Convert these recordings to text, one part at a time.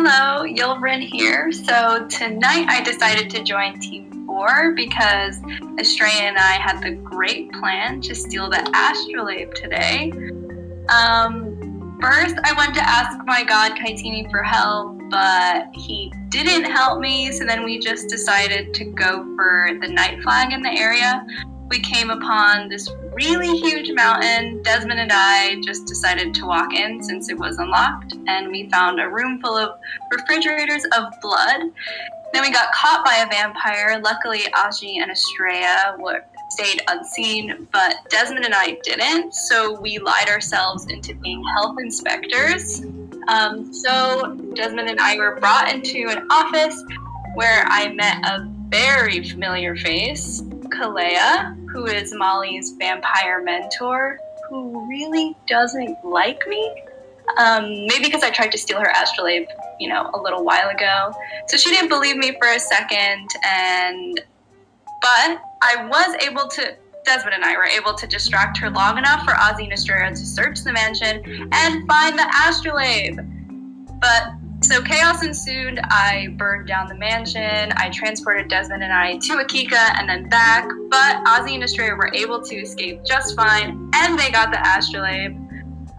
Hello, Ylvren here. So tonight I decided to join Team 4 because Estrella and I had the great plan to steal the astrolabe today. Um, first, I went to ask my god Kaitini for help, but he didn't help me, so then we just decided to go for the night flag in the area. We came upon this really huge mountain. Desmond and I just decided to walk in since it was unlocked, and we found a room full of refrigerators of blood. Then we got caught by a vampire. Luckily, Ozzy and Estrella were stayed unseen, but Desmond and I didn't. So we lied ourselves into being health inspectors. Um, so Desmond and I were brought into an office where I met a very familiar face, Kalea, who is Molly's vampire mentor, who really doesn't like me. Um, maybe because I tried to steal her astrolabe, you know, a little while ago. So she didn't believe me for a second, and but I was able to. Desmond and I were able to distract her long enough for Ozzy Estrella to search the mansion and find the astrolabe. But so chaos ensued. I burned down the mansion. I transported Desmond and I to Akika and then back. But Ozzy and Estrella were able to escape just fine, and they got the astrolabe.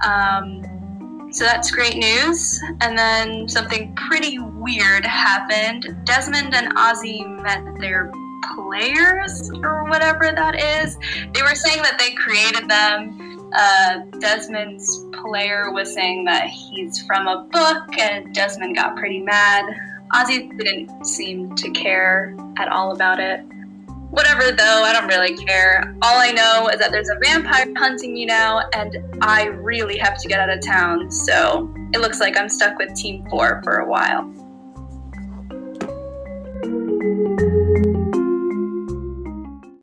Um, so that's great news. And then something pretty weird happened. Desmond and Ozzy met their players, or whatever that is. They were saying that they created them uh, Desmond's player was saying that he's from a book, and Desmond got pretty mad. Ozzy didn't seem to care at all about it. Whatever, though, I don't really care. All I know is that there's a vampire hunting me now, and I really have to get out of town, so it looks like I'm stuck with Team 4 for a while.